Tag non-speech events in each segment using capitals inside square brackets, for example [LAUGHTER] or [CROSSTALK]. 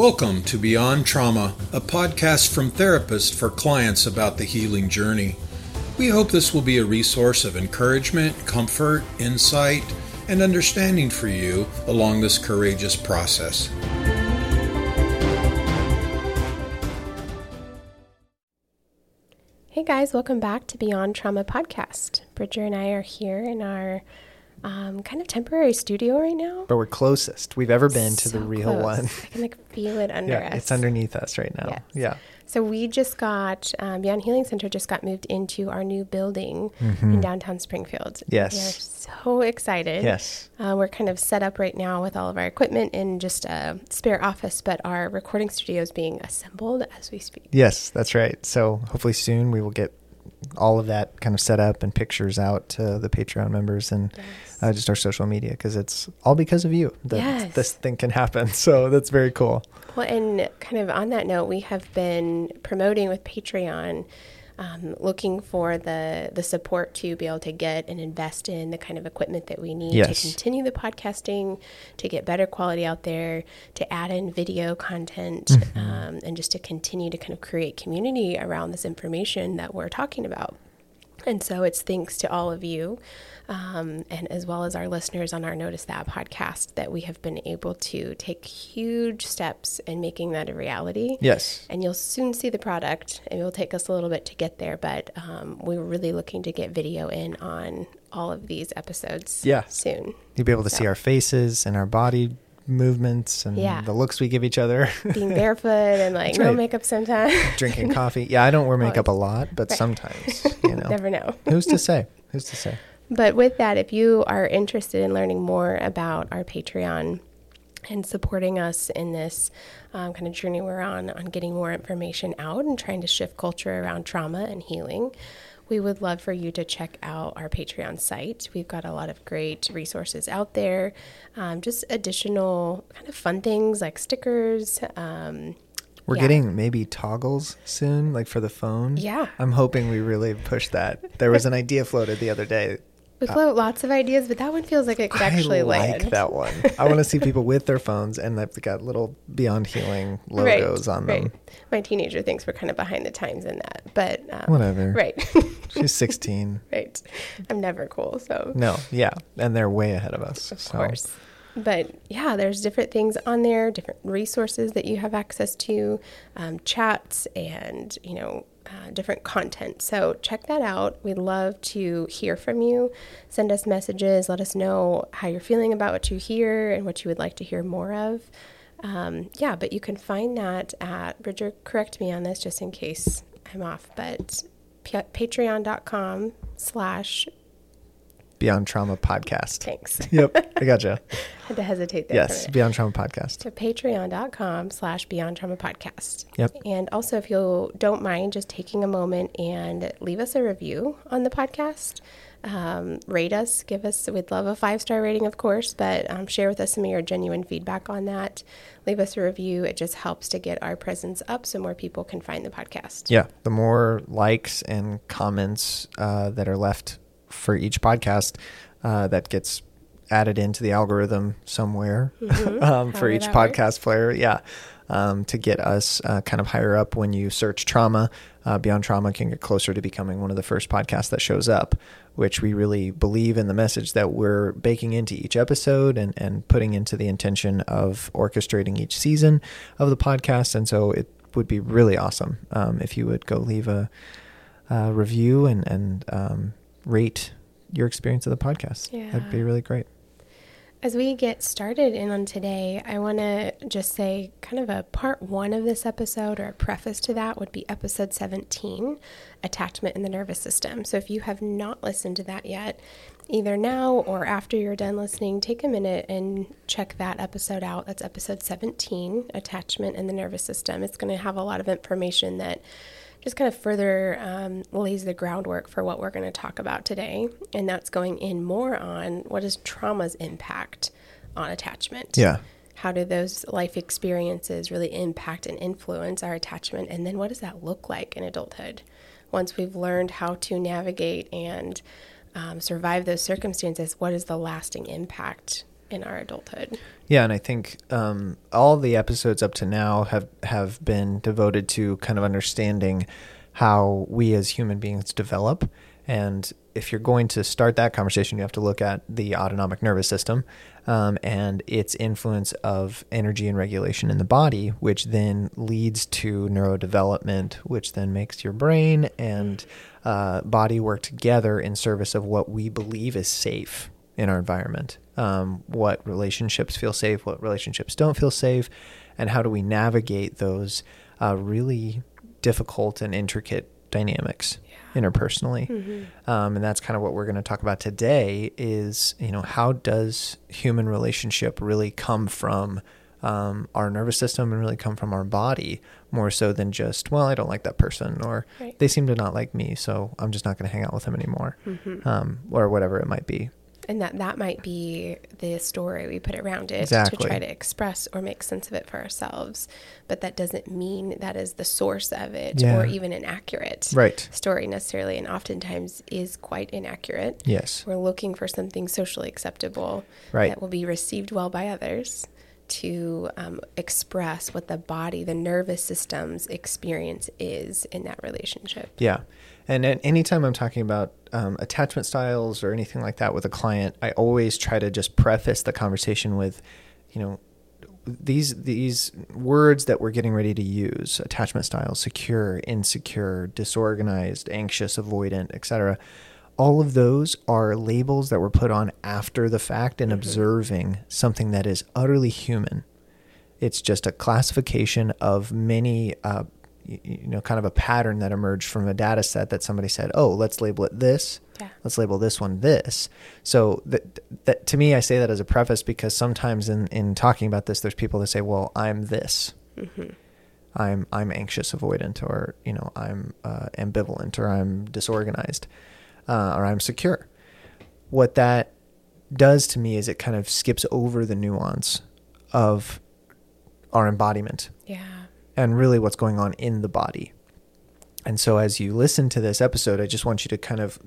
Welcome to Beyond Trauma, a podcast from therapists for clients about the healing journey. We hope this will be a resource of encouragement, comfort, insight, and understanding for you along this courageous process. Hey guys, welcome back to Beyond Trauma Podcast. Bridger and I are here in our um, kind of temporary studio right now. But we're closest we've ever been to the real close. one. I can like feel it under yeah, us. it's underneath us right now. Yes. Yeah. So we just got um, Beyond Healing Center just got moved into our new building Mm-hmm. in downtown Springfield. Yes. we are so excited. Yes. Uh, we're kind of set up right now with all of our equipment in just a spare office, but our recording studio is being assembled as we speak. Yes, that's right. So hopefully soon we will get all of that kind of set up and pictures out to the Patreon members and Yes. Uh, just our social media because it's all because of you that Yes. this thing can happen. [LAUGHS] So that's very cool. Well, and kind of on that note, we have been promoting with Patreon, um, looking for the the support to be able to get and invest in the kind of equipment that we need Yes. to continue the podcasting, to get better quality out there, to add in video content, Mm-hmm. um, and just to continue to kind of create community around this information that we're talking about. And so it's thanks to all of you, um, and as well as our listeners on our Notice That podcast, that we have been able to take huge steps in making that a reality. Yes. And you'll soon see the product. It will take us a little bit to get there, but um, we're really looking to get video in on all of these episodes Yeah. soon. You'll be able to see our faces and our body movements and Yeah. the looks we give each other. Being barefoot and like That's no makeup sometimes. [LAUGHS] Drinking coffee. Yeah, I don't wear makeup a lot, but Right. sometimes, you [LAUGHS] know. Never know. Who's to [LAUGHS] say? Who's to say? But with that, if you are interested in learning more about our Patreon and supporting us in this um, kind of journey we're on, on getting more information out and trying to shift culture around trauma and healing, we would love for you to check out our Patreon site. We've got a lot of great resources out there, um, just additional kind of fun things like stickers. Um, We're Yeah. getting maybe toggles soon, like for the phone. Yeah. I'm hoping we really push that. There was an idea floated the other day. We float lots of ideas, but that one feels like it could actually I like land. that one. I want to see people with their phones and they've got little Beyond Healing [LAUGHS] logos on them. Right. My teenager thinks we're kind of behind the times in that, but um, Whatever. Right. [LAUGHS] She's 16. [LAUGHS] right. I'm never cool, so No, yeah, and they're way ahead of us. of so. course. But yeah, there's different things on there, different resources that you have access to, um, chats, and you know. Uh, different content. So check that out. We'd love to hear from you. Send us messages. Let us know how you're feeling about what you hear and what you would like to hear more of. Um, yeah, but you can find that at Bridger. Correct me on this, just in case I'm off. But pa- Patreon.com slash Beyond Trauma Podcast. thanks. [LAUGHS] Yep, I gotcha. [LAUGHS] Had to hesitate there. yes. Beyond Trauma Podcast. So patreon.com slash beyond trauma podcast. Yep. And also if you don't mind just taking a moment and leave us a review on the podcast. Um, rate us, give us, we'd love a five star rating, of course, but um, share with us some of your genuine feedback on that. Leave us a review. It just helps to get our presence up so more people can find the podcast. Yeah, the more likes and comments uh, that are left for each podcast, uh, that gets added into the algorithm somewhere [LAUGHS] um, for each podcast player. Yeah, um, to get us uh, kind of higher up when you search trauma. Uh, Beyond Trauma can get closer to becoming one of the first podcasts that shows up, which we really believe in the message that we're baking into each episode and, and putting into the intention of orchestrating each season of the podcast. And so it would be really awesome um, if you would go leave a, a review and, and um, rate your experience of the podcast. That'd be really great. As we get started in on today, I want to just say kind of a part one of this episode or a preface to that would be episode 17 Attachment in the Nervous System. So if you have not listened to that yet, either now or after you're done listening, take a minute and check that episode out. That's episode 17 Attachment in the Nervous System. It's going to have a lot of information that just kind of further um, lays the groundwork for what we're going to talk about today. And that's going in more on what is trauma's impact on attachment. Yeah. How do those life experiences really impact and influence our attachment? And then what does that look like in adulthood? Once we've learned how to navigate and um, survive those circumstances, what is the lasting impact in our adulthood. Yeah, and I think um, all the episodes up to now have have been devoted to kind of understanding how we as human beings develop. And if you're going to start that conversation, you have to look at the autonomic nervous system um, and its influence of energy and regulation in the body, which then leads to neurodevelopment, which then makes your brain and uh, body work together in service of what we believe is safe in our environment. Um, what relationships feel safe, what relationships don't feel safe, and how do we navigate those uh, really difficult and intricate dynamics yeah. interpersonally. Mm-hmm. Um, and that's kind of what we're going to talk about today is, you know, how does human relationship really come from um, our nervous system and really come from our body more so than just, well, I don't like that person or right. they seem to not like me. So I'm just not going to hang out with them anymore mm-hmm. um, or whatever it might be and that that might be the story we put around it exactly. to try to express or make sense of it for ourselves but that doesn't mean that is the source of it yeah. or even an accurate right. story necessarily and oftentimes is quite inaccurate yes we're looking for something socially acceptable right. that will be received well by others to um, express what the body the nervous system's experience is in that relationship yeah and anytime I'm talking about um, attachment styles or anything like that with a client, I always try to just preface the conversation with, you know, these these words that we're getting ready to use attachment styles secure insecure disorganized anxious avoidant etc all of those are labels that were put on after the fact and mm-hmm. observing something that is utterly human it's just a classification of many uh, you know kind of a pattern that emerged from a data set that somebody said oh let's label it this. Yeah. let's label this one this. So that, that to me i say that as a preface because sometimes in in talking about this there's people that say well i'm this. Mm-hmm. i'm i'm anxious avoidant or you know i'm uh, ambivalent or i'm disorganized uh, or i'm secure. What that does to me is it kind of skips over the nuance of our embodiment and really what's going on in the body. And so as you listen to this episode, I just want you to kind of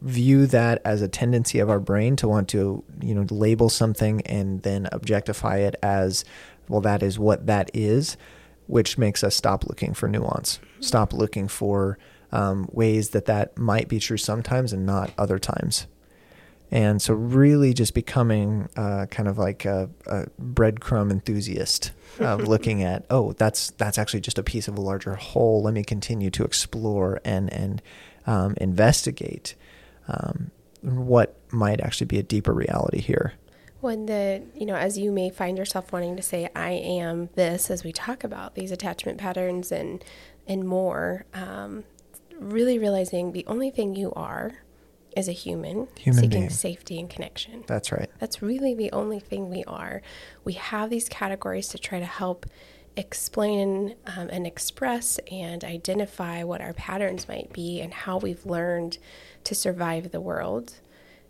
view that as a tendency of our brain to want to, you know, label something and then objectify it as, well, that is what that is, which makes us stop looking for nuance, stop looking for um, ways that that might be true sometimes and not other times. And so, really, just becoming uh, kind of like a, a breadcrumb enthusiast of [LAUGHS] looking at, oh, that's that's actually just a piece of a larger whole. Let me continue to explore and and um, investigate um, what might actually be a deeper reality here. When the, you know, as you may find yourself wanting to say, I am this, as we talk about these attachment patterns and and more, um, really realizing the only thing you are is a human, human seeking being. safety and connection. That's right. That's really the only thing we are. We have these categories to try to help explain um, and express and identify what our patterns might be and how we've learned to survive the world.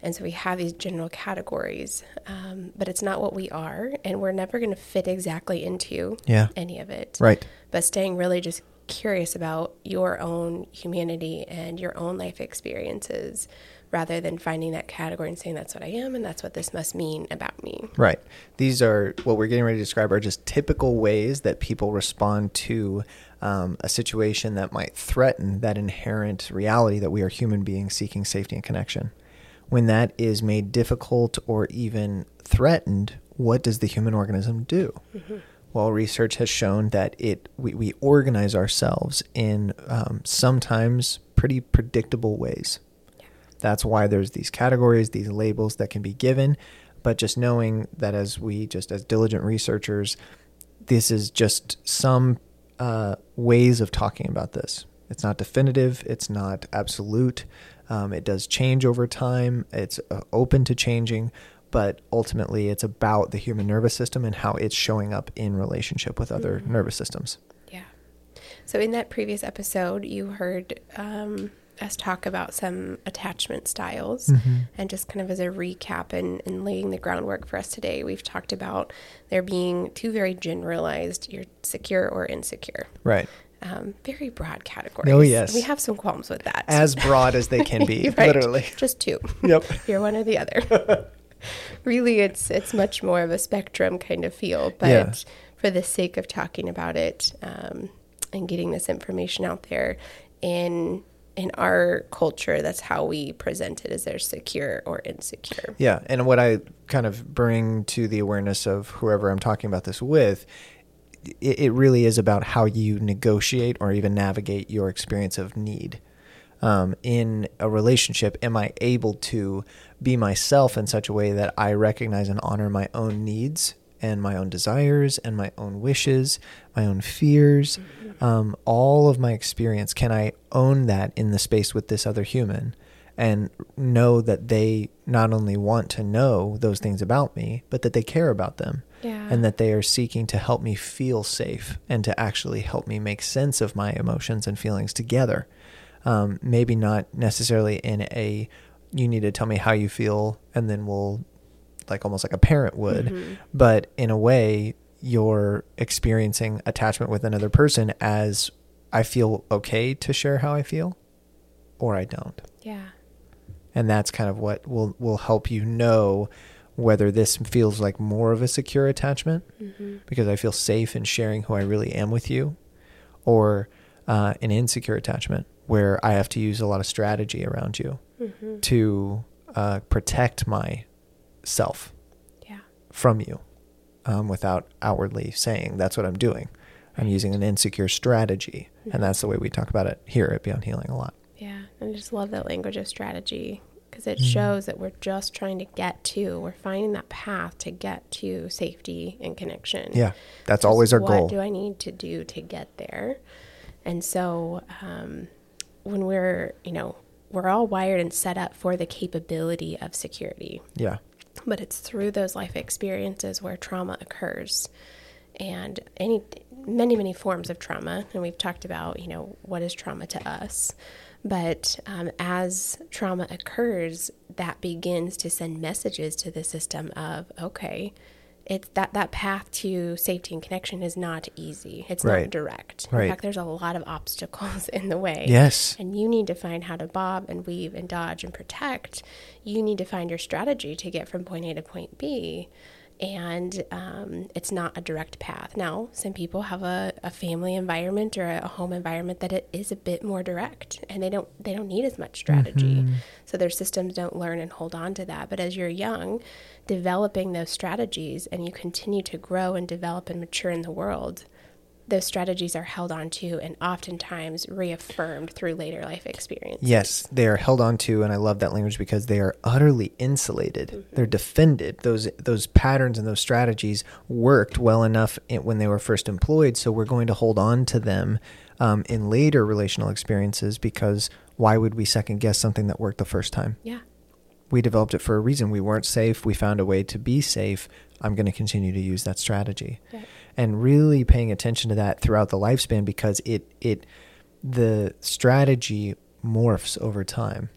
And so we have these general categories, um, but it's not what we are, and we're never going to fit exactly into yeah. any of it. Right. But staying really just curious about your own humanity and your own life experiences rather than finding that category and saying that's what I am and that's what this must mean about me. Right. These are what we're getting ready to describe are just typical ways that people respond to um, a situation that might threaten that inherent reality that we are human beings seeking safety and connection. When that is made difficult or even threatened, what does the human organism do? Mm-hmm. Well, research has shown that it we, we organize ourselves in um, sometimes pretty predictable ways. That's why there's these categories, these labels that can be given. But just knowing that as we, just as diligent researchers, this is just some uh, ways of talking about this. It's not definitive, it's not absolute. Um, it does change over time, it's uh, open to changing, but ultimately it's about the human nervous system and how it's showing up in relationship with other mm-hmm. nervous systems. Yeah. So, in that previous episode, you heard um, us talk about some attachment styles. Mm-hmm. And just kind of as a recap and, and laying the groundwork for us today, we've talked about there being two very generalized you're secure or insecure. Right. Um, very broad categories. Oh, yes. We have some qualms with that. As broad as they can be, [LAUGHS] [LAUGHS] right. literally. Just two. Yep. [LAUGHS] You're one or the other. really, it's it's much more of a spectrum kind of feel. But Yeah. for the sake of talking about it um, and getting this information out there, in in our culture, that's how we present it: as they're secure or insecure. Yeah, and what I kind of bring to the awareness of whoever I'm talking about this with, it, it really is about how you negotiate or even navigate your experience of need. Um, in a relationship, am I able to be myself in such a way that I recognize and honor my own needs and my own desires and my own wishes, my own fears, um, all of my experience? Can I own that in the space with this other human? and know that they not only want to know those things about me, but that they care about them. Yeah. And that they are seeking to help me feel safe and to actually help me make sense of my emotions and feelings together. Um, maybe not necessarily in a, you need to tell me how you feel and then we'll, like almost like a parent would, Mm-hmm. but in a way, you're experiencing attachment with another person as I feel okay to share how I feel or I don't yeah. and that's kind of what will will help you know whether this feels like more of a secure attachment Mm-hmm. because I feel safe in sharing who I really am with you, or uh, an insecure attachment where I have to use a lot of strategy around you Mm-hmm. to uh, protect my self Yeah. from you um, without outwardly saying that's what I'm doing. I'm using an insecure strategy, and that's the way we talk about it here at Beyond Healing a lot. Yeah, I just love that language of strategy because it Mhm. shows that we're just trying to get to, we're finding that path to get to safety and connection. Yeah, that's Just always our what goal. What do I need to do to get there? And so um, when we're, you know, we're all wired and set up for the capability of security, Yeah. But it's through those life experiences where trauma occurs. And any many many forms of trauma. And we've talked about you know what is trauma to us. But um, as trauma occurs that begins to send messages to the system of okay it's that that path to safety and connection is not easy it's Right. not direct Right. in fact there's a lot of obstacles [LAUGHS] in the way Yes. and you need to find how to bob and weave and dodge and protect. You need to find your strategy to get from point A to point B. And um, it's not a direct path. Now, some people have a, a family environment or a home environment that it is a bit more direct, and they don't they don't need as much strategy. So their systems don't learn and hold on to that. But as you're young, developing those strategies, and you continue to grow and develop and mature in the world, those strategies are held on to and oftentimes reaffirmed through later life experiences. Yes, they are held on to, and I love that language because they are utterly insulated. Mm-hmm. They're defended. Those those patterns and those strategies worked well enough when they were first employed, so we're going to hold on to them um, in later relational experiences because why would we second guess something that worked the first time? Yeah. We developed it for a reason. We weren't safe. We found a way to be safe. I'm going to continue to use that strategy Right. And really paying attention to that throughout the lifespan because it it the strategy morphs over time.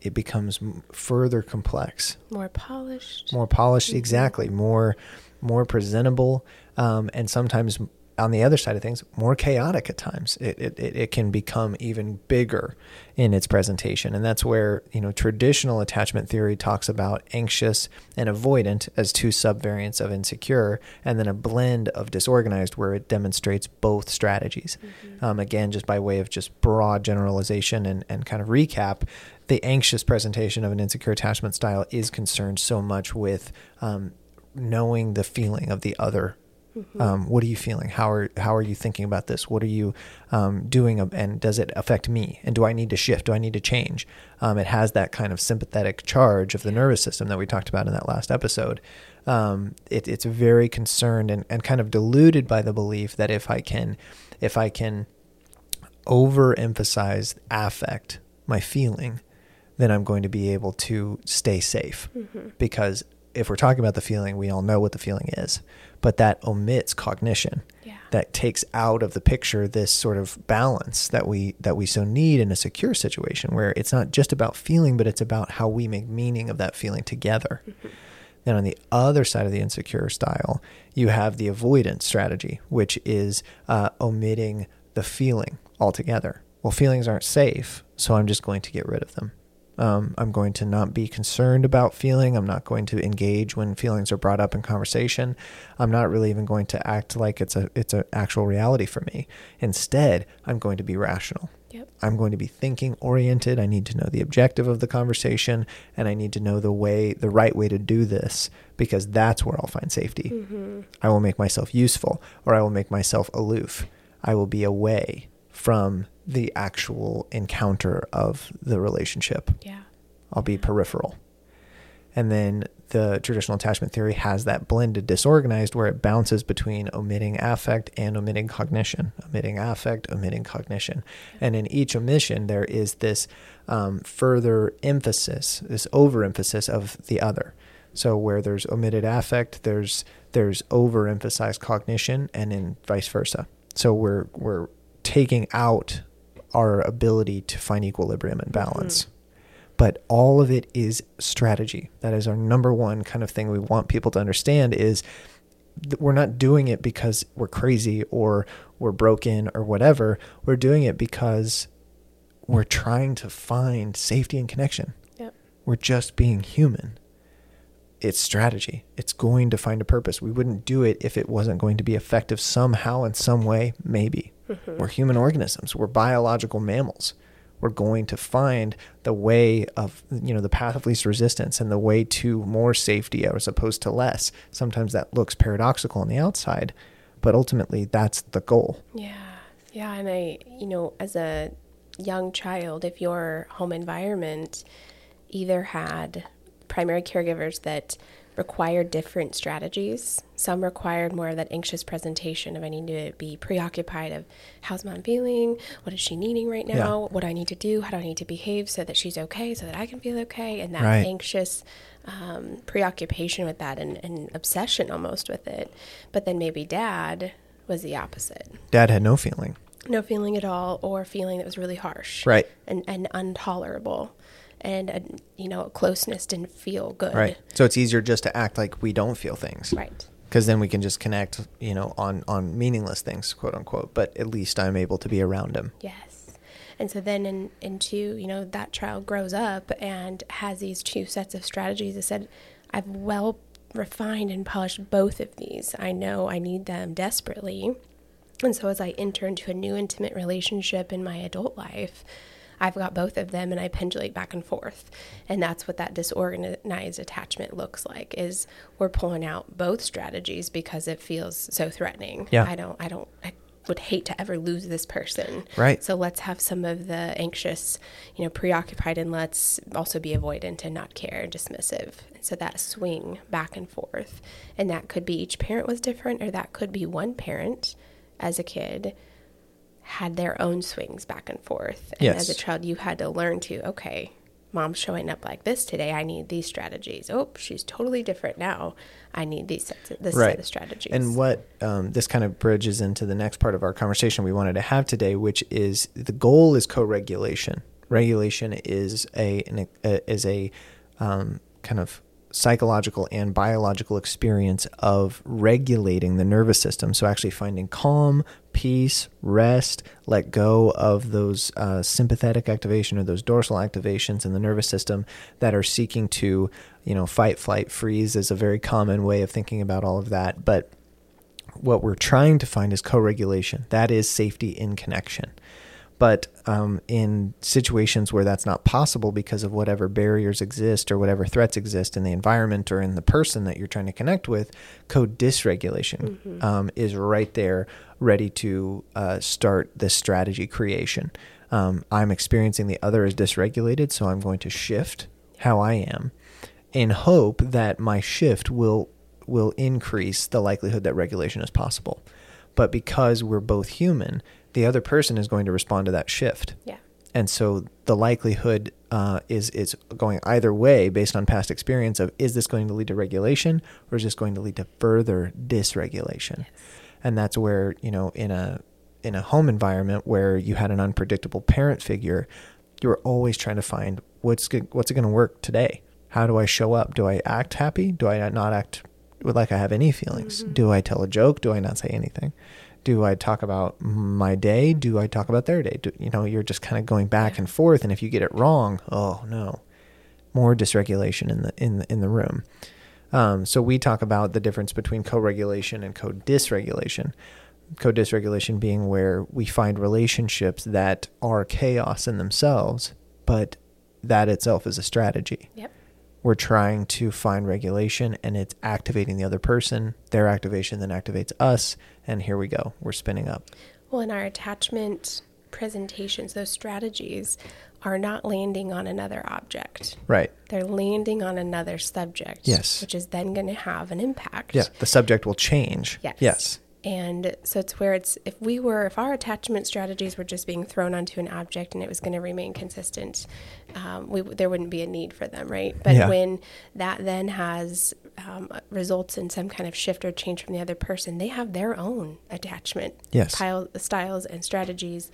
It becomes further complex, More polished. more polished, exactly, more more presentable, um, and sometimes on the other side of things, more chaotic at times. It, it it it can become even bigger in its presentation, and that's where you know traditional attachment theory talks about anxious and avoidant as two subvariants of insecure, and then a blend of disorganized where it demonstrates both strategies. Um, again, just by way of just broad generalization and and kind of recap, the anxious presentation of an insecure attachment style is concerned so much with um, knowing the feeling of the other. Um, what are you feeling? How are how are you thinking about this? What are you um, doing? And does it affect me? And do I need to shift? Do I need to change? Um, it has that kind of sympathetic charge of the nervous system that we talked about in that last episode. Um, it, it's very concerned and, and kind of deluded by the belief that if I can, if I can overemphasize affect, my feeling, then I'm going to be able to stay safe. Because if we're talking about the feeling, we all know what the feeling is, but that omits cognition. Yeah. That takes out of the picture this sort of balance that we that we so need in a secure situation where it's not just about feeling, but it's about how we make meaning of that feeling together. Then on the other side of the insecure style, you have the avoidance strategy, which is uh, omitting the feeling altogether. Well, feelings aren't safe, so I'm just going to get rid of them. Um, I'm going to not be concerned about feeling. I'm not going to engage when feelings are brought up in conversation. I'm not really even going to act like it's a it's an actual reality for me. Instead, I'm going to be rational. Yep. I'm going to be thinking oriented. I need to know the objective of the conversation and I need to know the way, the right way to do this because that's where I'll find safety. Mm-hmm. I will make myself useful or I will make myself aloof. I will be away from the actual encounter of the relationship. Yeah. I'll be peripheral. And then the traditional attachment theory has that blended disorganized where it bounces between omitting affect and omitting cognition, omitting affect, omitting cognition. And in each omission, there is this um, further emphasis, this overemphasis of the other. So where there's omitted affect, there's there's overemphasized cognition, and in vice versa. So we're we're taking out our ability to find equilibrium and balance. Mm-hmm but all of it is strategy. That is our number one kind of thing we want people to understand is we're not doing it because we're crazy or we're broken or whatever. We're doing it because we're trying to find safety and connection. Yep. We're just being human. It's strategy. It's going to find a purpose. We wouldn't do it if it wasn't going to be effective somehow in some way, maybe. Mm-hmm. We're human organisms. We're biological mammals we're going to find the way of you know the path of least resistance and the way to more safety as opposed to less sometimes that looks paradoxical on the outside but ultimately that's the goal yeah yeah and i you know as a young child if your home environment either had primary caregivers that required different strategies. Some required more of that anxious presentation of I need to be preoccupied of how's mom feeling, what is she needing right now, yeah. what do I need to do, how do I need to behave so that she's okay, so that I can feel okay, and that right. anxious um, preoccupation with that and, and obsession almost with it. But then maybe dad was the opposite. Dad had no feeling. No feeling at all, or feeling that was really harsh, right, and and intolerable and a, you know closeness didn't feel good. Right. So it's easier just to act like we don't feel things. Right. Because then we can just connect, you know, on on meaningless things, quote unquote. But at least I'm able to be around him. Yes. And so then in, into, you know, that child grows up and has these two sets of strategies. I said, I've well refined and polished both of these. I know I need them desperately. And so as I enter into a new intimate relationship in my adult life, I've got both of them and I pendulate back and forth. And that's what that disorganized attachment looks like is we're pulling out both strategies because it feels so threatening. Yeah. I don't I don't I would hate to ever lose this person. Right. So let's have some of the anxious, you know, preoccupied and let's also be avoidant and not care and dismissive. So that swing back and forth. And that could be each parent was different or that could be one parent as a kid had their own swings back and forth. And yes. as a child, you had to learn to, okay, mom's showing up like this today. I need these strategies. Oh, she's totally different now. I need these sets of, this right. set of strategies. And what um, this kind of bridges into the next part of our conversation we wanted to have today, which is the goal is co-regulation. Regulation is a, an, a is a um, kind of psychological and biological experience of regulating the nervous system. So, actually finding calm, peace, rest, let go of those uh, sympathetic activation or those dorsal activations in the nervous system that are seeking to, you know, fight, flight, freeze is a very common way of thinking about all of that. But what we're trying to find is co regulation. That is safety in connection. But um, in situations where that's not possible because of whatever barriers exist or whatever threats exist in the environment or in the person that you're trying to connect with, co-dysregulation mm-hmm. um, is right there, ready to uh, start this strategy creation. Um, I'm experiencing the other is dysregulated, so I'm going to shift how I am in hope that my shift will will increase the likelihood that regulation is possible. But because we're both human, the other person is going to respond to that shift. Yeah. And so the likelihood uh, is is going either way based on past experience of is this going to lead to regulation or is this going to lead to further dysregulation? Yes. And that's where you know in a in a home environment where you had an unpredictable parent figure, you were always trying to find what's what's it going to work today. How do I show up? Do I act happy? Do I not act like I have any feelings? Mm-hmm. Do I tell a joke? Do I not say anything? do I talk about my day? Do I talk about their day? Do, you know, you're just kind of going back and forth. And if you get it wrong, oh no. more dysregulation in the in the, in the room. Um, so we talk about the difference between co-regulation and co-dysregulation. Co-dysregulation being where we find relationships that are chaos in themselves, but that itself is a strategy. Yep. We're trying to find regulation and it's activating the other person. Their activation then activates us. And here we go. We're spinning up. Well, in our attachment presentations, those strategies are not landing on another object. Right. They're landing on another subject. Yes. Which is then going to have an impact. Yeah. The subject will change. Yes. Yes. And so it's where it's if we were if our attachment strategies were just being thrown onto an object and it was going to remain consistent, um, we there wouldn't be a need for them, right? But Yeah. when that then has um, results in some kind of shift or change from the other person, they have their own attachment Yes. pile, styles and strategies,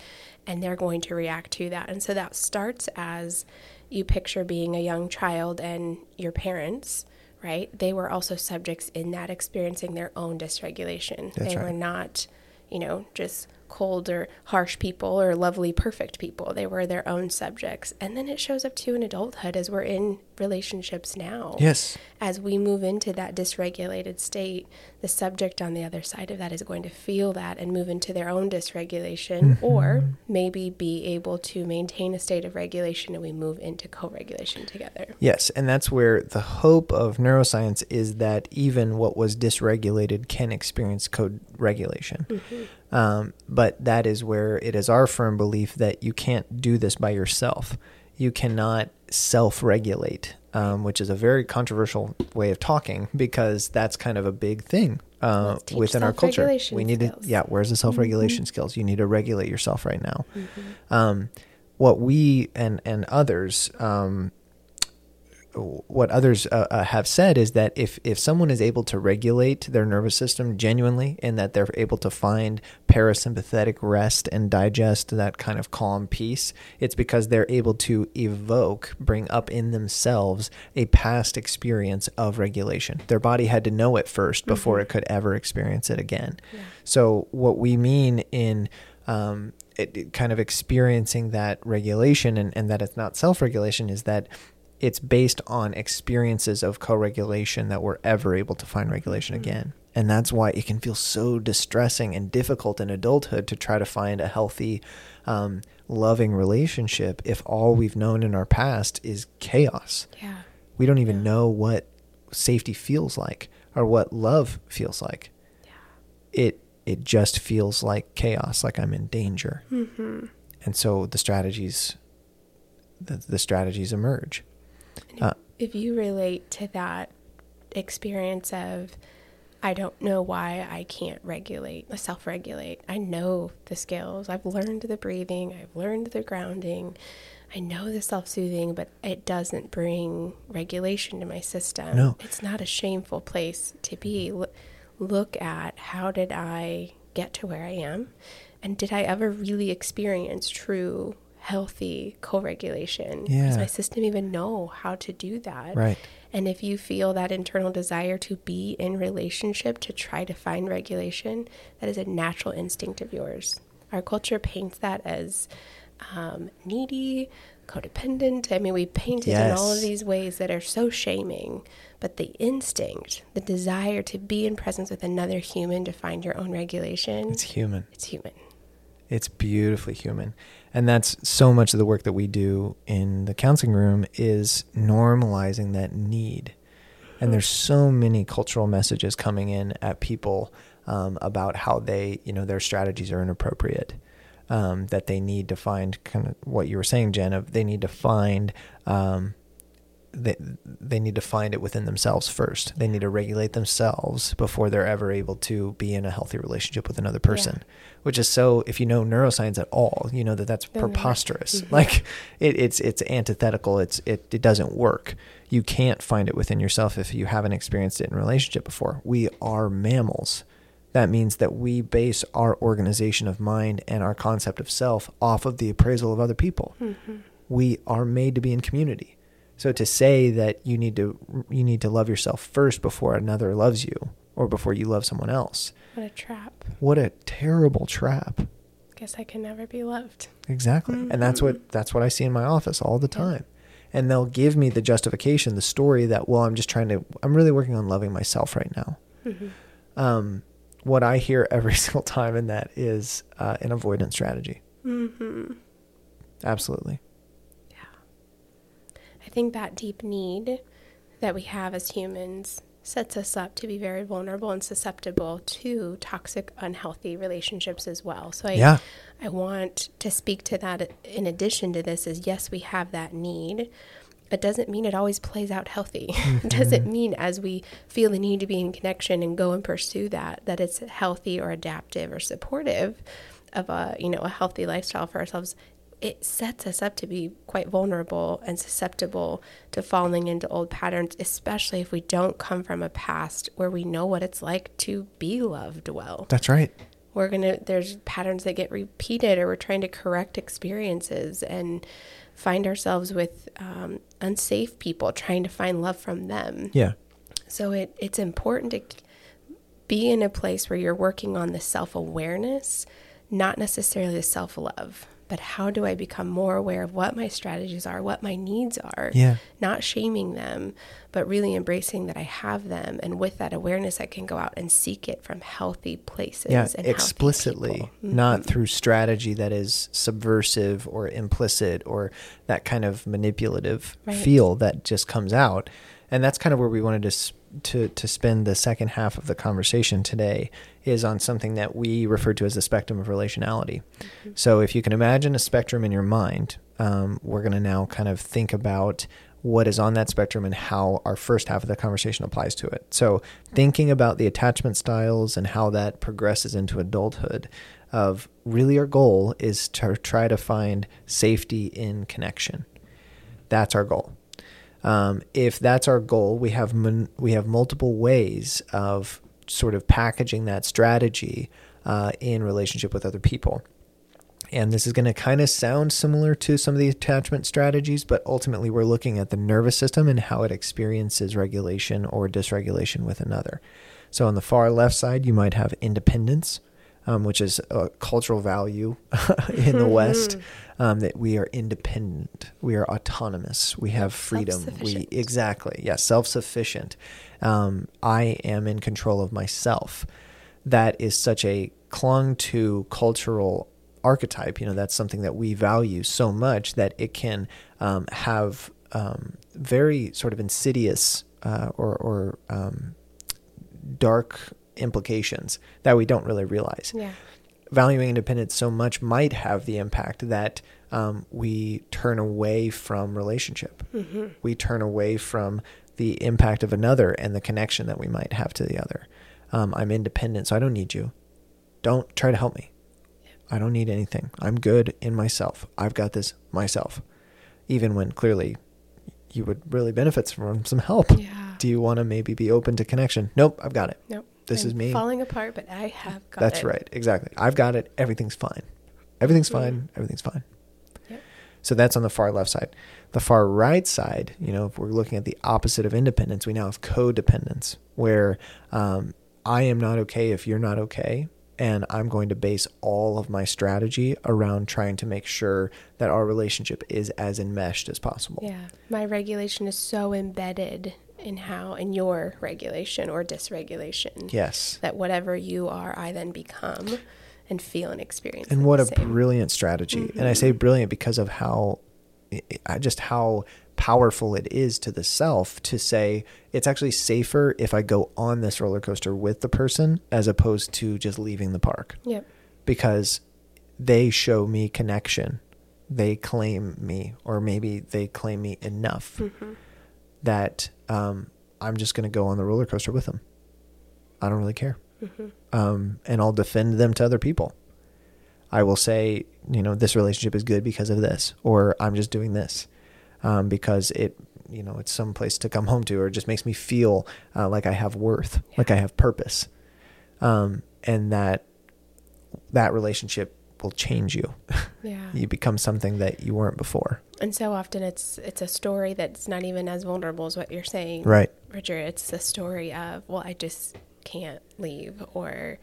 and they're going to react to that. And so that starts as you picture being a young child and your parents, right? They were also subjects in that experiencing their own dysregulation. That's they right. were not, you know, just cold or harsh people or lovely, perfect people. They were their own subjects. And then it shows up too in adulthood as we're in relationships now Yes. as we move into that dysregulated state, the subject on the other side of that is going to feel that and move into their own dysregulation, mm-hmm. or maybe be able to maintain a state of regulation and we move into co regulation together. Yes, and that's where the hope of neuroscience is that even what was dysregulated can experience code regulation. Mm-hmm. Um, but that is where it is our firm belief that you can't do this by yourself. You cannot self regulate, um, which is a very controversial way of talking because that's kind of a big thing uh, within our culture. We need to, yeah, where's the self regulation skills? You need to regulate yourself right now. Um, what we and, and others, um, what others uh, uh, have said is that if if someone is able to regulate their nervous system genuinely and that they're able to find parasympathetic rest and digest that kind of calm peace it's because they're able to evoke bring up in themselves a past experience of regulation. Their body had to know it 1st before it could ever experience it again. So what we mean in um, it, it kind of experiencing that regulation and, and that it's not self-regulation is that it's based on experiences of co-regulation that we're ever able to find regulation again. And that's why it can feel so distressing and difficult in adulthood to try to find a healthy um, loving relationship if all we've known in our past is chaos. Yeah. we don't even know what safety feels like or what love feels like. It it just feels like chaos like i'm in danger. Mm-hmm. and so the strategies the, the strategies emerge Uh, If you relate to that experience of, I don't know why I can't regulate, self regulate. I know the skills. I've learned the breathing, I've learned the grounding, I know the self soothing, but it doesn't bring regulation to my system. No. It's not a shameful place to be. L- look at how did I get to where I am? And did I ever really experience true, healthy co regulation? Does my system even know how to do that? Right. And if you feel that internal desire to be in relationship to try to find regulation, that is a natural instinct of yours. Our culture paints that as um, needy, codependent. I mean, we paint it in all of these ways that are so shaming. But the instinct, the desire to be in presence with another human to find your own regulation, it's human it's human. It's beautifully human. And that's so much of the work that we do in the counseling room is normalizing that need. And there's so many cultural messages coming in at people um, about how they, you know, their strategies are inappropriate. Um, that they need to find kind of what you were saying, Jen, of they need to find um, they they need to find it within themselves first. They need to regulate themselves before they're ever able to be in a healthy relationship with another person. Which is so. If you know neuroscience at all, you know that that's Then preposterous. Mhm. Like it, it's it's antithetical. It's it it doesn't work. You can't find it within yourself if you haven't experienced it in a relationship before. We are mammals. That means that we base our organization of mind and our concept of self off of the appraisal of other people we are made to be in community. So to say that you need to you need to love yourself first before another loves you or before you love someone else. What a trap. What a terrible trap. Guess I can never be loved. Exactly. And that's what that's what I see in my office all the time. and they'll give me the justification, the story that well, I'm just trying to, I'm really working on loving myself right now. Mm-hmm. Um, what I hear [LAUGHS] every single time in that is uh, an avoidance strategy. Mm-hmm. Absolutely. I think that deep need that we have as humans sets us up to be very vulnerable and susceptible to toxic, unhealthy relationships as well. So I, Yeah. I want to speak to that in addition to this is yes, we have that need. It doesn't mean it always plays out healthy. [LAUGHS] it mm-hmm. doesn't mean as we feel the need to be in connection and go and pursue that, that it's healthy or adaptive or supportive of a, you know, a healthy lifestyle for ourselves it sets us up to be quite vulnerable and susceptible to falling into old patterns, especially if we don't come from a past where we know what it's like to be loved well. That's right. We're going to, there's patterns that get repeated, or we're trying to correct experiences and find ourselves with um, unsafe people, trying to find love from them. Yeah. So it, it's important to be in a place where you're working on the self awareness, not necessarily the self love, but how do I become more aware of what my strategies are, what my needs are? Yeah. Not shaming them, but really embracing that I have them. And with that awareness, I can go out and seek it from healthy places. Yeah. Explicitly, people. not mm-hmm. through strategy that is subversive or implicit or that kind of manipulative Right. feel that just comes out. And that's kind of where we wanted to to to spend the second half of the conversation today is on something that we refer to as the spectrum of relationality. So if you can imagine a spectrum in your mind, um, we're going to now kind of think about what is on that spectrum and how our first half of the conversation applies to it. So thinking about the attachment styles and how that progresses into adulthood of really our goal is to try to find safety in connection. That's our goal. Um, if that's our goal, we have mon- we have multiple ways of sort of packaging that strategy uh, in relationship with other people. And this is going to kind of sound similar to some of the attachment strategies, but ultimately we're looking at the nervous system and how it experiences regulation or dysregulation with another. So on the far left side, you might have independence, um, which is a cultural value [LAUGHS] in the West, um, that we are independent, we are autonomous, we have freedom. We exactly, yeah, self-sufficient. Um, I am in control of myself. That is such a clung to cultural archetype. You know, that's something that we value so much that it can um, have um, very sort of insidious uh, or, or um, dark implications that we don't really realize. Yeah. Valuing independence so much might have the impact that um, we turn away from relationship. hmm We turn away from the impact of another and the connection that we might have to the other. Um, I'm independent, so I don't need you. Don't try to help me. I don't need anything. I'm good in myself. I've got this myself. Even when clearly you would really benefit from some help. Yeah. Do you want to maybe be open to connection? Nope, I've got it. Nope. This I'm is me. Falling apart, but I have got That's it. right. Exactly. I've got it. Everything's fine. Everything's Mhm. fine. Everything's fine. Yep. So that's on the far left side. The far right side, you know, if we're looking at the opposite of independence, we now have codependence, where um, I am not okay if you're not okay. And I'm going to base all of my strategy around trying to make sure that our relationship is as enmeshed as possible. Yeah. My regulation is so embedded in how, in your regulation or dysregulation. Yes. That whatever you are, I then become and feel and experience. And what a same. brilliant strategy. And I Mhm. say brilliant because of how I just how powerful it is to the self to say it's actually safer if I go on this roller coaster with the person as opposed to just leaving the park Yep. because they show me connection. They claim me, or maybe they claim me enough hmm that um, I'm just going to go on the roller coaster with them. I don't really care hmm um, and I'll defend them to other people. I will say, you know, this relationship is good because of this, or I'm just doing this um, because it, you know, it's some place to come home to, or it just makes me feel uh, like I have worth, like I have purpose, um, and that that relationship will change you. [LAUGHS] Yeah. you become something that you weren't before. And so often it's it's a story that's not even as vulnerable as what you're saying. Right. Bridger, it's a story of, well, I just can't leave or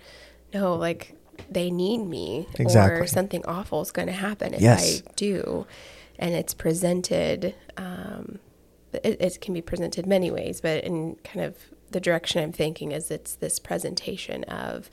no, like they need me or something awful is going to happen if Yes. I do. and it's presented. Um, it, it can be presented many ways, but in kind of the direction I'm thinking is it's this presentation of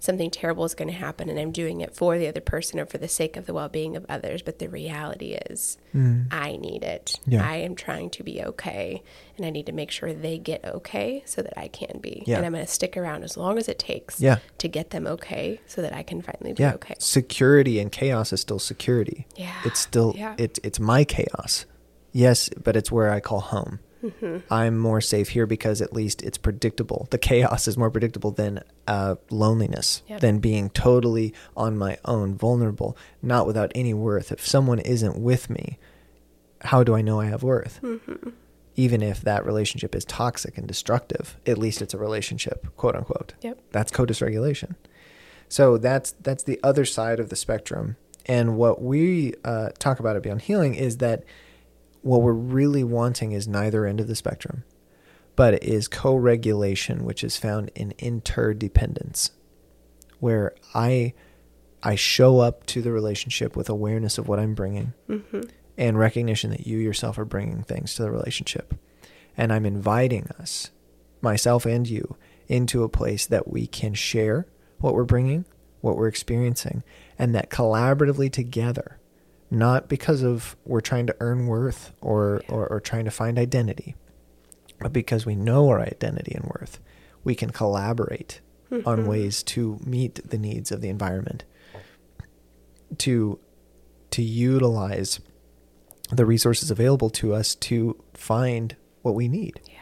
something terrible is going to happen and I'm doing it for the other person or for the sake of the well being of others. But the reality is, mm. I need it. Yeah. I am trying to be okay and I need to make sure they get okay so that I can be. Yeah. And I'm going to stick around as long as it takes yeah. to get them okay so that I can finally be yeah. okay. Security and chaos is still security. Yeah. It's still, yeah. it, it's my chaos. Yes, but it's where I call home. Mm-hmm. I'm more safe here because at least it's predictable. The chaos is more predictable than uh, loneliness, yep. than being totally on my own, vulnerable, not without any worth. If someone isn't with me, how do I know I have worth? Mm-hmm. Even if that relationship is toxic and destructive, at least it's a relationship, quote unquote. Yep. That's co-dysregulation. So that's that's the other side of the spectrum. And what we uh, talk about at Beyond Healing is that what we're really wanting is neither end of the spectrum, but it is co regulation, which is found in interdependence, where I. I show up to the relationship with awareness of what I'm bringing mm-hmm. and recognition that you yourself are bringing things to the relationship. And I'm inviting us, myself and you, into a place that we can share what we're bringing, what we're experiencing, and that collaboratively together not because of we're trying to earn worth or, or, or trying to find identity, but because we know our identity and worth. We can collaborate mm-hmm. on ways to meet the needs of the environment, to to utilize the resources available to us to find what we need. Yeah.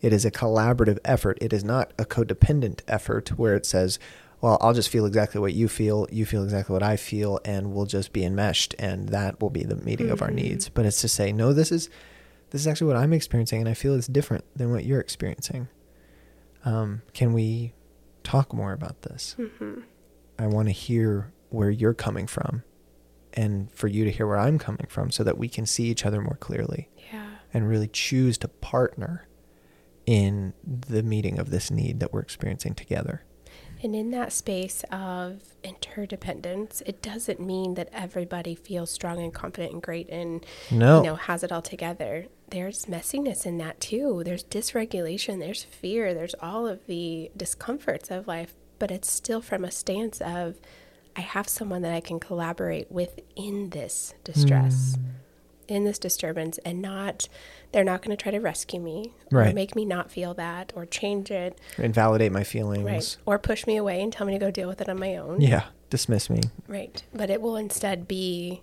It is a collaborative effort. It is not a codependent effort where it says, well, I'll just feel exactly what you feel, you feel exactly what I feel, and we'll just be enmeshed, and that will be the meeting mm-hmm. of our mm-hmm. needs. But it's to say, no, this is this is actually what I'm experiencing, and I feel it's different than what you're experiencing. Um, can we talk more about this? Mm-hmm. I want to hear where you're coming from, and for you to hear where I'm coming from, so that we can see each other more clearly, yeah. and really choose to partner in the meeting of this need that we're experiencing together. And in that space of interdependence, it doesn't mean that everybody feels strong and confident and great and no. you know has it all together. There's messiness in that too. There's dysregulation, there's fear, there's all of the discomforts of life, but it's still from a stance of I have someone that I can collaborate with in this distress. Mm in this disturbance and not they're not going to try to rescue me right. or make me not feel that or change it. Invalidate my feelings. Right. Or push me away and tell me to go deal with it on my own. Yeah dismiss me. Right. But it will instead be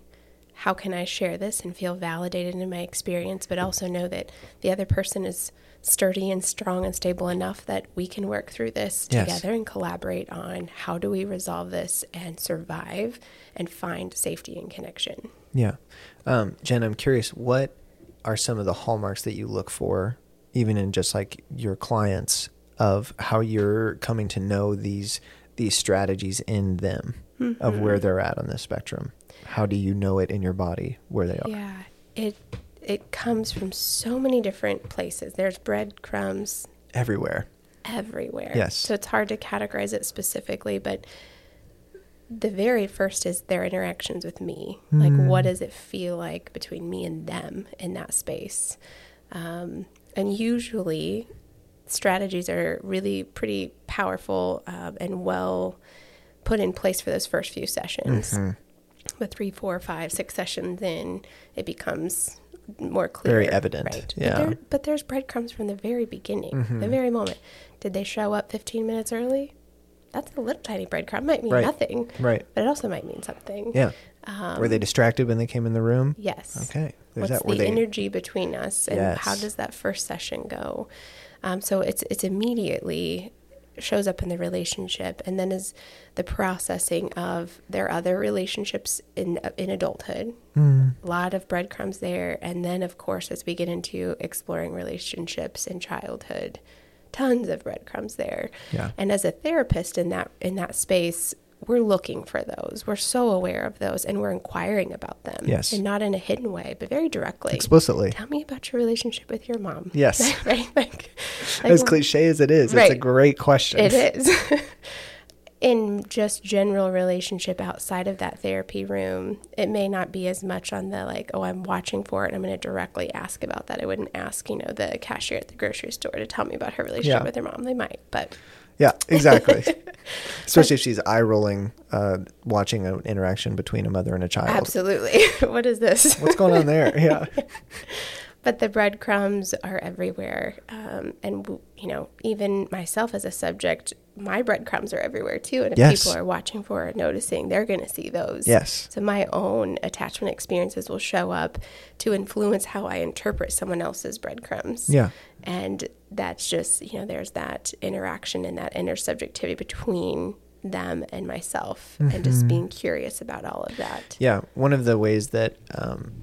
how can i share this and feel validated in my experience but also know that the other person is sturdy and strong and stable enough that we can work through this yes. together and collaborate on how do we resolve this and survive and find safety and connection yeah. Um, Jen, I'm curious, what are some of the hallmarks that you look for, even in just like your clients, of how you're coming to know these these strategies in them mm-hmm. of where they're at on the spectrum? How do you know it in your body where they are? Yeah, it it comes from so many different places. There's breadcrumbs everywhere. Everywhere. Yes. So it's hard to categorize it specifically, but the very first is their interactions with me. Mm. Like, what does it feel like between me and them in that space? Um, and usually, strategies are really pretty powerful um, and well put in place for those first few sessions. Mm-hmm. But three, four, five, six sessions in, it becomes more clear. Very evident. Right. Yeah. But, there, but, there's breadcrumbs from the very beginning, mm-hmm. the very moment. Did they show up 15 minutes early? that's a little tiny breadcrumb. Might mean right. nothing. Right. But it also might mean something. Yeah. Um, Were they distracted when they came in the room? Yes. Okay. There's What's that. the they... energy between us, and yes. how does that first session go? Um, so it's it's immediately shows up in the relationship, and then is the processing of their other relationships in in adulthood. Mm. A lot of breadcrumbs there, and then of course as we get into exploring relationships in childhood tons of breadcrumbs there. Yeah. And as a therapist in that in that space, we're looking for those. We're so aware of those and we're inquiring about them. Yes. And not in a hidden way, but very directly. Explicitly. Tell me about your relationship with your mom. Yes. [LAUGHS] right? Like, like, as cliche as it is, right. it's a great question. It is. [LAUGHS] in just general relationship outside of that therapy room, it may not be as much on the like, oh, I'm watching for it. I'm going to directly ask about that. I wouldn't ask, you know, the cashier at the grocery store to tell me about her relationship Yeah. with her mom. They might, but Yeah, exactly. [LAUGHS] Especially if she's eye rolling, uh, watching an interaction between a mother and a child. absolutely. [LAUGHS] what is this? What's going on there? Yeah. [LAUGHS] but the breadcrumbs are everywhere. Um, and, you know, even myself as a subject, my breadcrumbs are everywhere too. And if Yes. people are watching for or noticing, they're going to see those. Yes. So my own attachment experiences will show up to influence how I interpret someone else's breadcrumbs. Yeah. And that's just, you know, there's that interaction and that intersubjectivity between them and myself and Mm-hmm. just being curious about all of that. Yeah, one of the ways that um,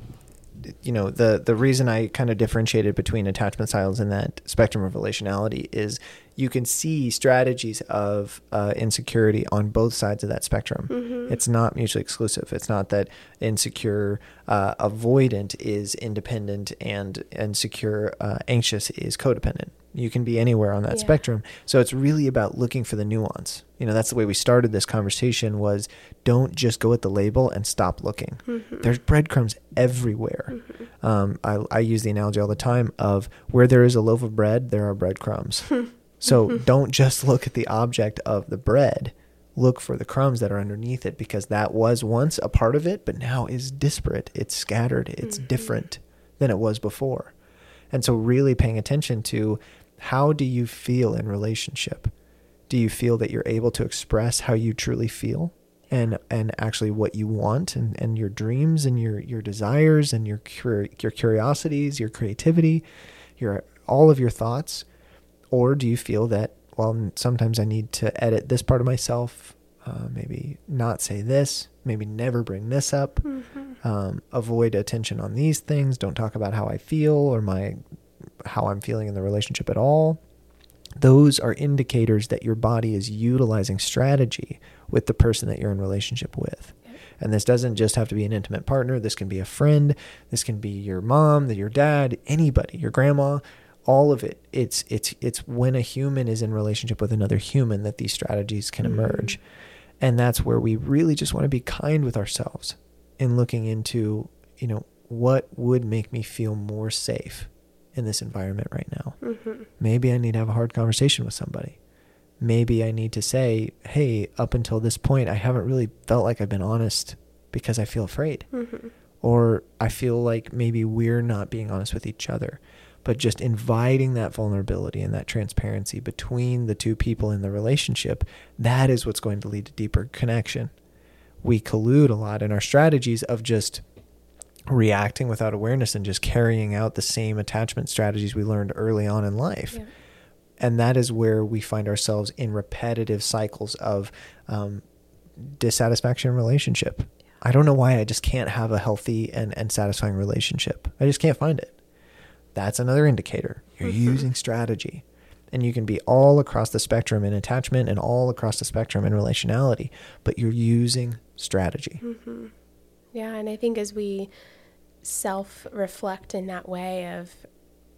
you know the the reason I kind of differentiated between attachment styles and that spectrum of relationality is you can see strategies of uh, insecurity on both sides of that spectrum. It's not mutually exclusive. It's not that insecure uh, avoidant is independent and insecure uh, anxious is codependent. You can be anywhere on that Yeah. spectrum. So it's really about looking for the nuance. You know, that's the way we started this conversation was don't just go at the label and stop looking. There's breadcrumbs everywhere. Um, I, I use the analogy all the time of where there is a loaf of bread, there are breadcrumbs. [LAUGHS] so mm-hmm. don't just [LAUGHS] look at the object of the bread. Look for the crumbs that are underneath it because that was once a part of it, but now is disparate. It's scattered. It's mm-hmm. different than it was before. And so, really paying attention to how do you feel in relationship? Do you feel that you're able to express how you truly feel and and actually what you want and, and your dreams and your your desires and your cur- your curiosities, your creativity, your all of your thoughts? Or do you feel that well sometimes I need to edit this part of myself, uh, maybe not say this, maybe never bring this up, um, avoid attention on these things, don't talk about how I feel or my how I'm feeling in the relationship at all. Those are indicators that your body is utilizing strategy with the person that you're in relationship with. And this doesn't just have to be an intimate partner. This can be a friend. This can be your mom, your dad, anybody, your grandma, all of it. It's it's it's when a human is in relationship with another human that these strategies can mm-hmm. emerge. And that's where we really just want to be kind with ourselves in looking into, you know, what would make me feel more safe in this environment right now. Mm-hmm. Maybe I need to have a hard conversation with somebody. Maybe I need to say, hey, up until this point, I haven't really felt like I've been honest because I feel afraid. Mm-hmm. Or I feel like maybe we're not being honest with each other. But just inviting that vulnerability and that transparency between the two people in the relationship, that is what's going to lead to deeper connection. We collude a lot in our strategies of just reacting without awareness and just carrying out the same attachment strategies we learned early on in life. Yeah. And that is where we find ourselves in repetitive cycles of um, dissatisfaction in relationship. I don't know why I just can't have a healthy and, and satisfying relationship. I just can't find it. That's another indicator. You're using strategy. And you can be all across the spectrum in attachment and all across the spectrum in relationality, but you're using strategy. Yeah, and I think as we self reflect in that way of,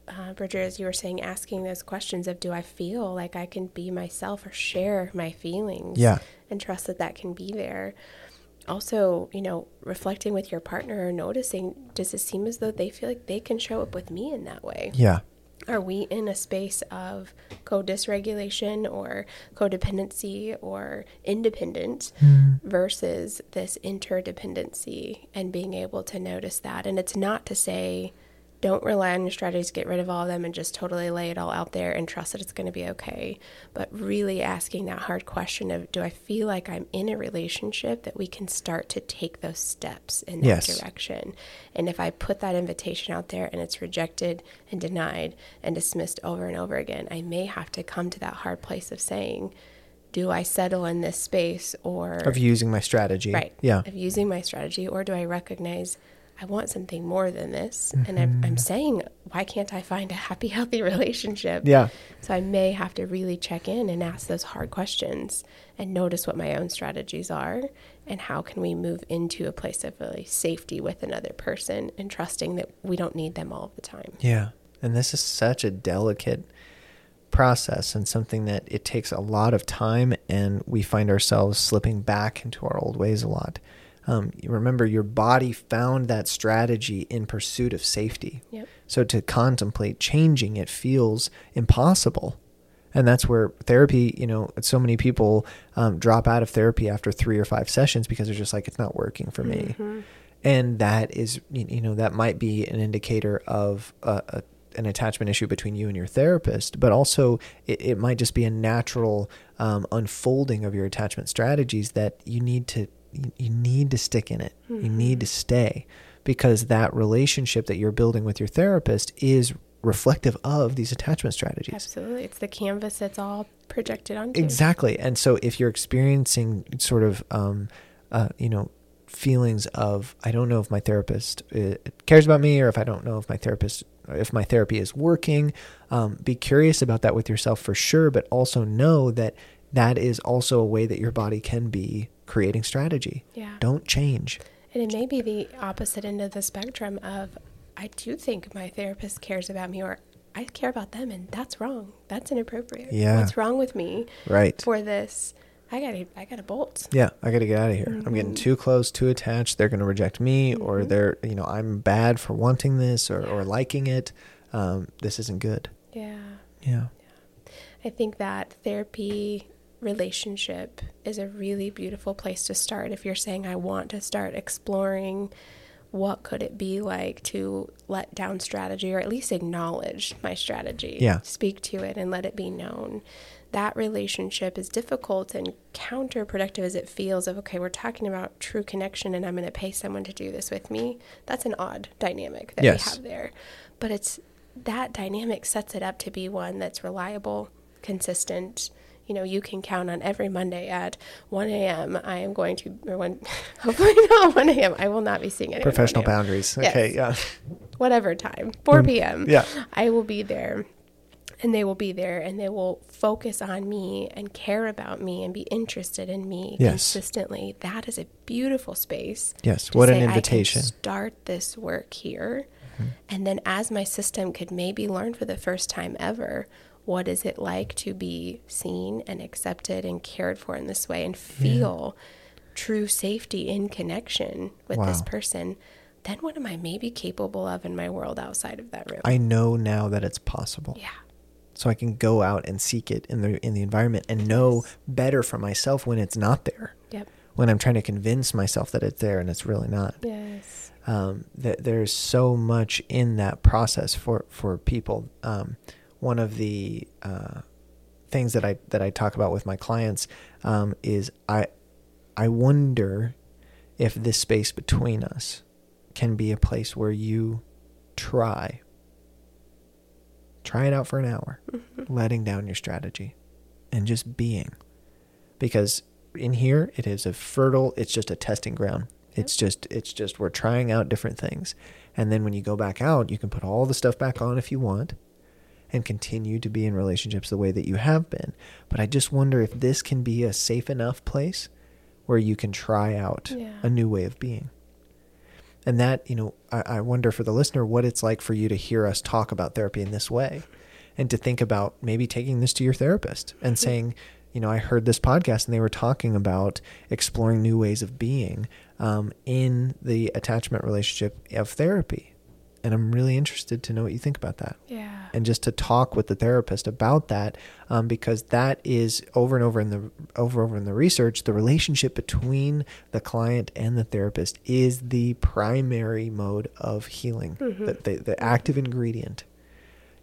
uh, Bridger, as you were saying, asking those questions of, do I feel like I can be myself or share my feelings? Yeah. And trust that that can be there. Also, you know, reflecting with your partner or noticing, does it seem as though they feel like they can show up with me in that way? Yeah. Are we in a space of co dysregulation or codependency or independent mm. versus this interdependency and being able to notice that? And it's not to say don't rely on your strategies, to get rid of all of them, and just totally lay it all out there and trust that it's going to be okay. But really asking that hard question of do I feel like I'm in a relationship that we can start to take those steps in that Yes. direction? And if I put that invitation out there and it's rejected and denied and dismissed over and over again, I may have to come to that hard place of saying, do I settle in this space or Of using my strategy. right Yeah. of using my strategy or do I recognize I want something more than this and I'm, I'm mm-hmm. saying why can't I find a happy [LAUGHS] healthy relationship Yeah. so I may have to really check in and ask those hard questions and notice what my own strategies are and how can we move into a place of really safety with another person and trusting that we don't need them all the time. Yeah. And this is such a delicate process and something that it takes a lot of time and we find ourselves slipping back into our old ways a lot. Um, you remember, your body found that strategy in pursuit of safety. Yep. So to contemplate changing it feels impossible. And that's where therapy, you know, so many people um, drop out of therapy after three or five sessions because they're just like, it's not working for me. Mm-hmm. And that is, you know, that might be an indicator of a, a, an attachment issue between you and your therapist, but also it, it might just be a natural um, unfolding of your attachment strategies that you need to you, you need to stick in it. You need to stay because that relationship that you're building with your therapist is reflective of these attachment strategies. Absolutely. It's the canvas that's all projected onto. Exactly. And so if you're experiencing sort of, um, uh, you know, feelings of, I don't know if my therapist uh, cares about me or if I don't know if my therapist, if my therapy is working, um, be curious about that with yourself for sure, but also know that that is also a way that your body can be creating strategy. Yeah. Don't change. And it may be the opposite end of the spectrum of I do think my therapist cares about me or I care about them and that's wrong. That's inappropriate. Yeah. What's wrong with me Right. for this? I gotta I gotta bolt. Yeah, I got to get out of here. I'm Mm-hmm. getting too close, too attached. They're going to reject me, or they're, you know, I'm bad for wanting this or, or liking it. Um, this isn't good. Yeah. Yeah. I think that therapy relationship is a really beautiful place to start if you're saying I want to start exploring what could it be like to let down strategy or at least acknowledge my strategy. Yeah. Speak to it and let it be known. That relationship is difficult and counterproductive as it feels of okay, we're talking about true connection and I'm going to pay someone to do this with me. That's an odd dynamic that Yes. we have there. But it's that dynamic sets it up to be one that's reliable, consistent. You know, you can count on every Monday at 1 a.m. I am going to, or when, [LAUGHS] hopefully not 1 a.m. I will not be seeing 1 Professional boundaries. Yes. Okay. Yeah. Whatever time, 4 p.m. Mm, yeah. I will be there and they will be there and they will focus on me and care about me and be interested in me Yes. consistently. That is a beautiful space. Yes. What an say, I can invitation. start this work here. Mm-hmm. And then, as my system could maybe learn for the first time ever, what is it like to be seen and accepted and cared for in this way and feel true safety in connection with this person? Then, what am I maybe capable of in my world outside of that room? I know now that it's possible. yeah. So I can go out and seek it in the in the environment and know better for myself when it's not there. Yep. When I'm trying to convince myself that it's there and it's really not. Yes. um, that there's so much in that process for for people. Um, one of the uh, things that I that I talk about with my clients um, is I I wonder if this space between us can be a place where you try try it out for an hour, letting down your strategy and just being. Because in here it is a fertile it's just a testing ground. It's just it's just we're trying out different things. And then when you go back out you can put all the stuff back on if you want and continue to be in relationships the way that you have been. But i just wonder if this can be a safe enough place where you can try out Yeah. a new way of being. And that you know I, I wonder for the listener what it's like for you to hear us talk about therapy in this way and to think about maybe taking this to your therapist and [LAUGHS] saying you know i heard this podcast and they were talking about exploring new ways of being um, in the attachment relationship of therapy and i'm really interested to know what you think about that. Yeah. and just to talk with the therapist about that um, because that is over and over in the over over in the research the relationship between the client and the therapist is the primary mode of healing. The, the, the active ingredient.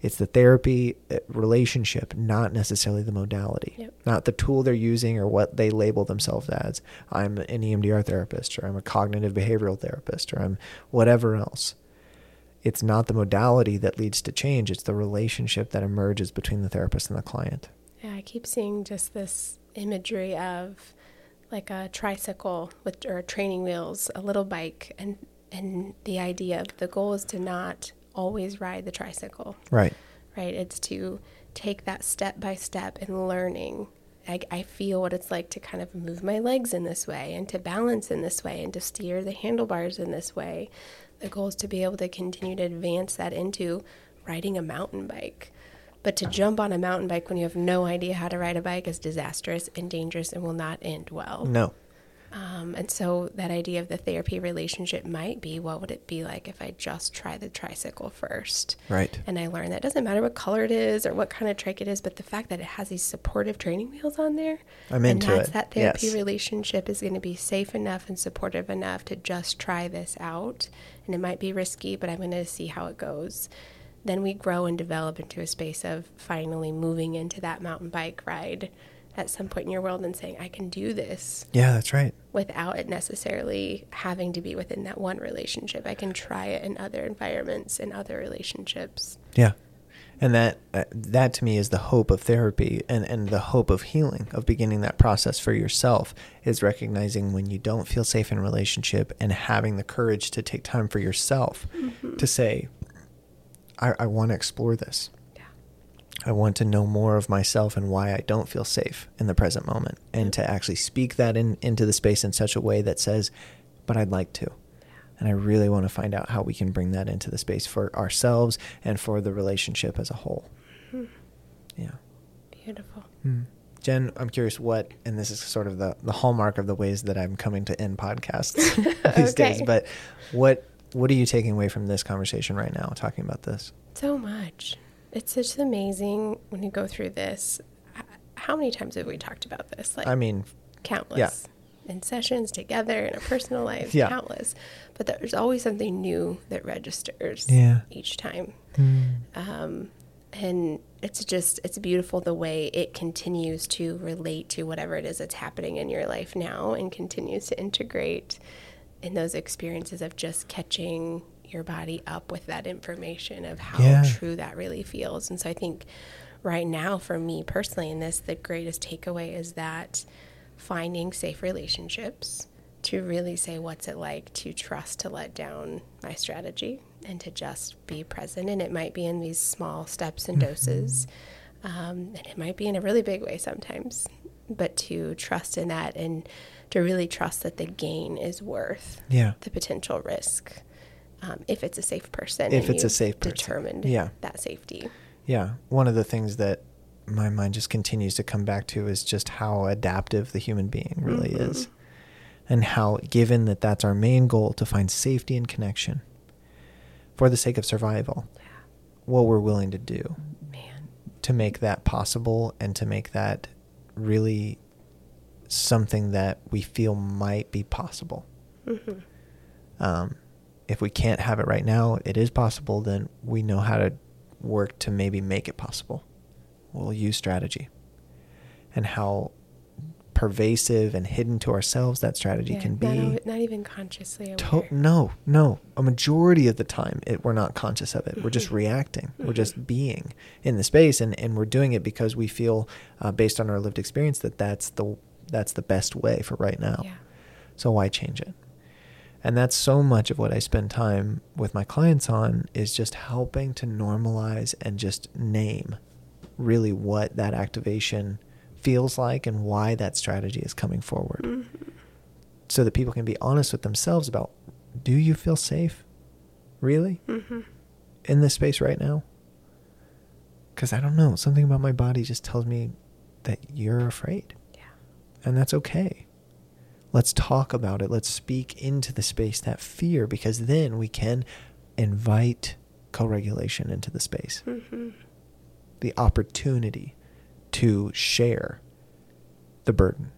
It's the therapy uh, relationship not necessarily the modality. Yep. not the tool they're using or what they label themselves as. I'm an emdr therapist or i'm a cognitive behavioral therapist or i'm whatever else it's not the modality that leads to change it's the relationship that emerges between the therapist and the client Yeah, I keep seeing just this imagery of like a tricycle with or training wheels, a little bike, and and the idea of the goal is to not always ride the tricycle, right right? It's to take that step by step in learning. I, I feel what it's like to kind of move my legs in this way and to balance in this way and to steer the handlebars in this way. The goal is to be able to continue to advance that into riding a mountain bike But to jump on a mountain bike when you have no idea how to ride a bike is disastrous and dangerous and will not end well. No. Um, and so that idea of the therapy relationship might be what would it be like if I just try the tricycle first? Right. And I learned that it doesn't matter what color it is or what kind of trike it is, but the fact that it has these supportive training wheels on there. I'm and that's it. that therapy Yes. relationship is going to be safe enough and supportive enough to just try this out. And it might be risky, but I'm going to see how it goes. Then we grow and develop into a space of finally moving into that mountain bike ride at some point in your world and saying, I can do this Yeah, that's right. without it necessarily having to be within that one relationship. I can try it in other environments and other relationships. Yeah. And that uh, that to me is the hope of therapy and, and the hope of healing, of beginning that process for yourself is recognizing when you don't feel safe in a relationship and having the courage to take time for yourself to say, I, I want to explore this. I want to know more of myself and why I don't feel safe in the present moment, and to actually speak that in, into the space in such a way that says, but I'd like to. And I really want to find out how we can bring that into the space for ourselves and for the relationship as a whole. Yeah. Beautiful. Hmm. Jen, I'm curious what, and this is sort of the, the hallmark of the ways that I'm coming to end podcasts [LAUGHS] these days, but what what are you taking away from this conversation right now, talking about this? So much. It's just amazing when you go through this. How many times have we talked about this? Like I mean, countless. In sessions together in our personal lives, Yeah. countless. But there's always something new that registers Yeah. each time. hmm, um, and it's just it's beautiful the way it continues to relate to whatever it is that's happening in your life now and continues to integrate in those experiences of just catching your body up with that information of how Yeah. true that really feels and so i think right now for me personally in this the greatest takeaway is that finding safe relationships to really say what's it like to trust to let down my strategy and to just be present and it might be in these small steps and doses um, and it might be in a really big way sometimes but to trust in that and to really trust that the gain is worth yeah. the potential risk um, if it's a safe person If it's a safe person. determined Yeah. that safety Yeah, one of the things that my mind just continues to come back to is just how adaptive the human being really Mhm. is. And how, given that that's our main goal to find safety and connection for the sake of survival, what we're willing to do man to make that possible and to make that really something that we feel might be possible. hmm Um, if we can't have it right now, it is possible, then we know how to work to maybe make it possible. We'll use strategy. And how pervasive and hidden to ourselves that strategy Yeah, can be. al- not even consciously To- aware. no, no. A majority of the time, it, we're not conscious of it. We're just [LAUGHS] reacting. We're just being in the space, and, and we're doing it because we feel, uh, based on our lived experience, that that's the that's the best way for right now. yeah So why change it? And that's so much of what I spend time with my clients on is just helping to normalize and just name really what that activation feels like and why that strategy is coming forward. Mhm. So that people can be honest with themselves about do you feel safe? Really? Mhm. In this space right now? Because I don't know. Something about my body just tells me that you're afraid yeah and that's okay. Let's talk about it. Let's speak into the space that fear because then we can invite co-regulation into the space. hmm The opportunity to share the burden.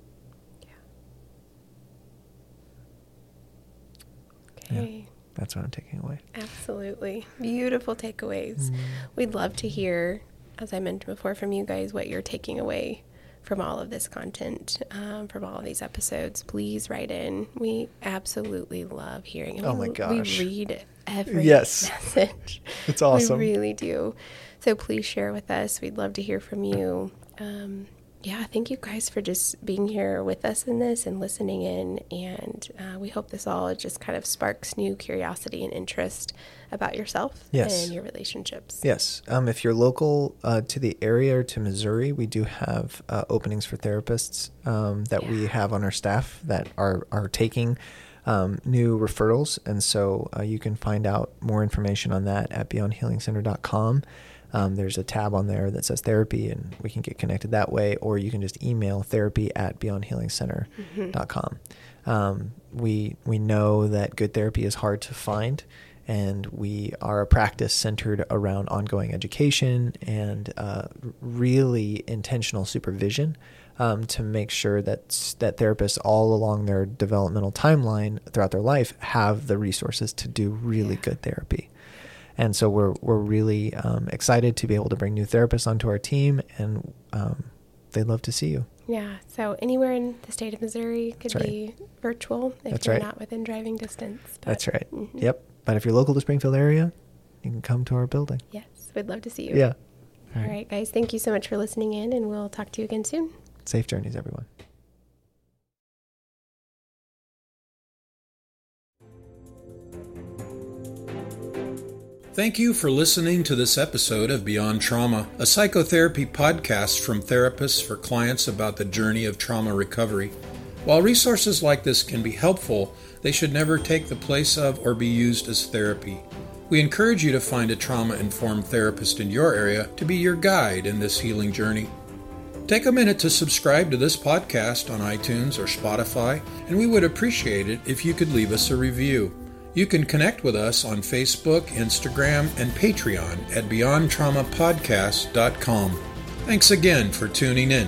Yeah. okay That's what I'm taking away. Absolutely. Beautiful takeaways. Mm. We'd love to hear, as I mentioned before, from you guys what you're taking away from all of this content, um, from all of these episodes. Please write in. We absolutely love hearing it. Oh We- my gosh. We read every Yes. [LAUGHS] message. It's awesome. We really do. So please share with us. We'd love to hear from you. Um, yeah, thank you guys for just being here with us in this and listening in. And uh, we hope this all just kind of sparks new curiosity and interest about yourself Yes. and your relationships. Yes. Um, if you're local uh, to the area or to Missouri, we do have uh, openings for therapists um, that we have on our staff that are are taking um, new referrals, and so uh, you can find out more information on that at beyondhealingcenter.com. um, there's a tab on there that says therapy, and we can get connected that way, or you can just email therapy at beyondhealingcenter.com. Um, we, we know that good therapy is hard to find, and we are a practice centered around ongoing education and uh, really intentional supervision um, to make sure that that therapists all along their developmental timeline throughout their life have the resources to do really yeah. good therapy. And so we're we're really um, excited to be able to bring new therapists onto our team, and um, they'd love to see you. Yeah. So anywhere in the state of Missouri could right. be virtual if That's you're right. not within driving distance. But, That's right. Mm-hmm. Yep. But if you're local to Springfield area, you can come to our building. Yes, we'd love to see you. Yeah. All right. All right, guys. Thank you so much for listening in, and we'll talk to you again soon. Safe journeys, everyone. Thank you for listening to this episode of Beyond Trauma, a psychotherapy podcast from therapists for clients about the journey of trauma recovery. While resources like this can be helpful, they should never take the place of or be used as therapy. We encourage you to find a trauma informed therapist in your area to be your guide in this healing journey. Take a minute to subscribe to this podcast on iTunes or Spotify, and we would appreciate it if you could leave us a review. You can connect with us on Facebook, Instagram, and Patreon at BeyondTraumaPodcast.com. Thanks again for tuning in.